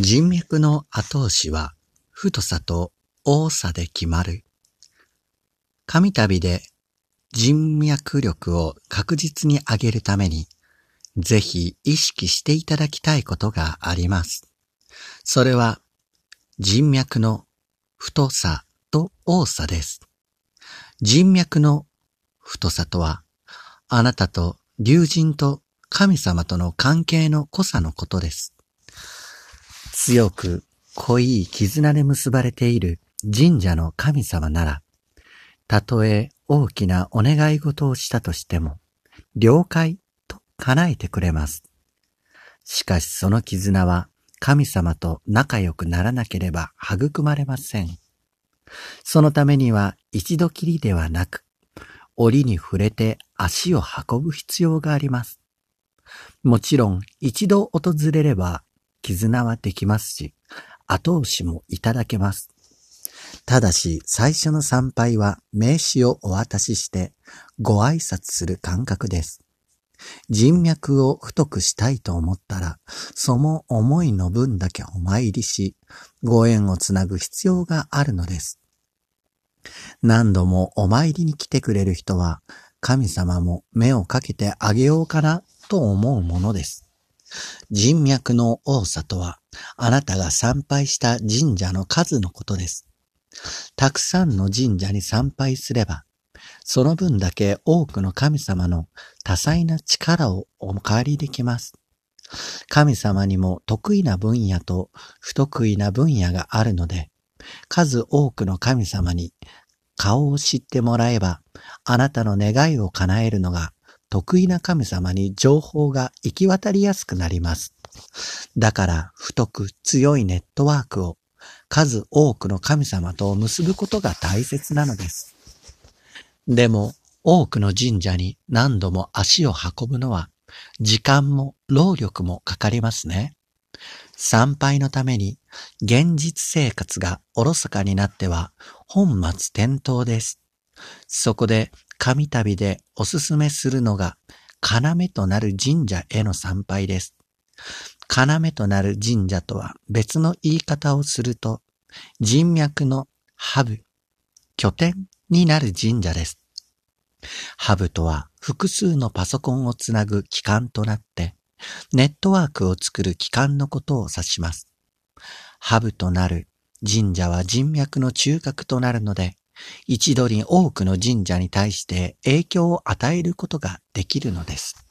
人脈の後押しは太さと多さで決まる。神旅で人脈力を確実に上げるために、ぜひ意識していただきたいことがあります。それは人脈の太さと多さです。人脈の太さとは、あなたと竜神と神様との関係の濃さのことです。強く濃い絆で結ばれている神社の神様なら、たとえ大きなお願い事をしたとしても、了解と叶えてくれます。しかしその絆は神様と仲良くならなければ育まれません。そのためには一度きりではなく、折に触れて足を運ぶ必要があります。もちろん一度訪れれば絆はできますし、後押しもいただけます。ただし、最初の参拝は名刺をお渡ししてご挨拶する感覚です。人脈を太くしたいと思ったら、その思いの分だけお参りし、ご縁をつなぐ必要があるのです。何度もお参りに来てくれる人は、神様も目をかけてあげようかなと思うものです。人脈の多さとは、あなたが参拝した神社の数のことです。たくさんの神社に参拝すれば、その分だけ多くの神様の多彩な力をお借りできます。神様にも得意な分野と不得意な分野があるので、数多くの神様に顔を知ってもらえば、あなたの願いを叶えるのが得意な神様に情報が行き渡りやすくなります。だから太く強いネットワークを数多くの神様と結ぶことが大切なのです。でも多くの神社に何度も足を運ぶのは時間も労力もかかりますね。参拝のために現実生活がおろそかになっては本末転倒です。そこで神旅でおすすめするのが要となる神社への参拝です。要となる神社とは別の言い方をすると人脈のハブ、拠点になる神社です。ハブとは複数のパソコンをつなぐ機関となってネットワークを作る機関のことを指します。ハブとなる神社は人脈の中核となるので、一度に多くの神社に対して影響を与えることができるのです。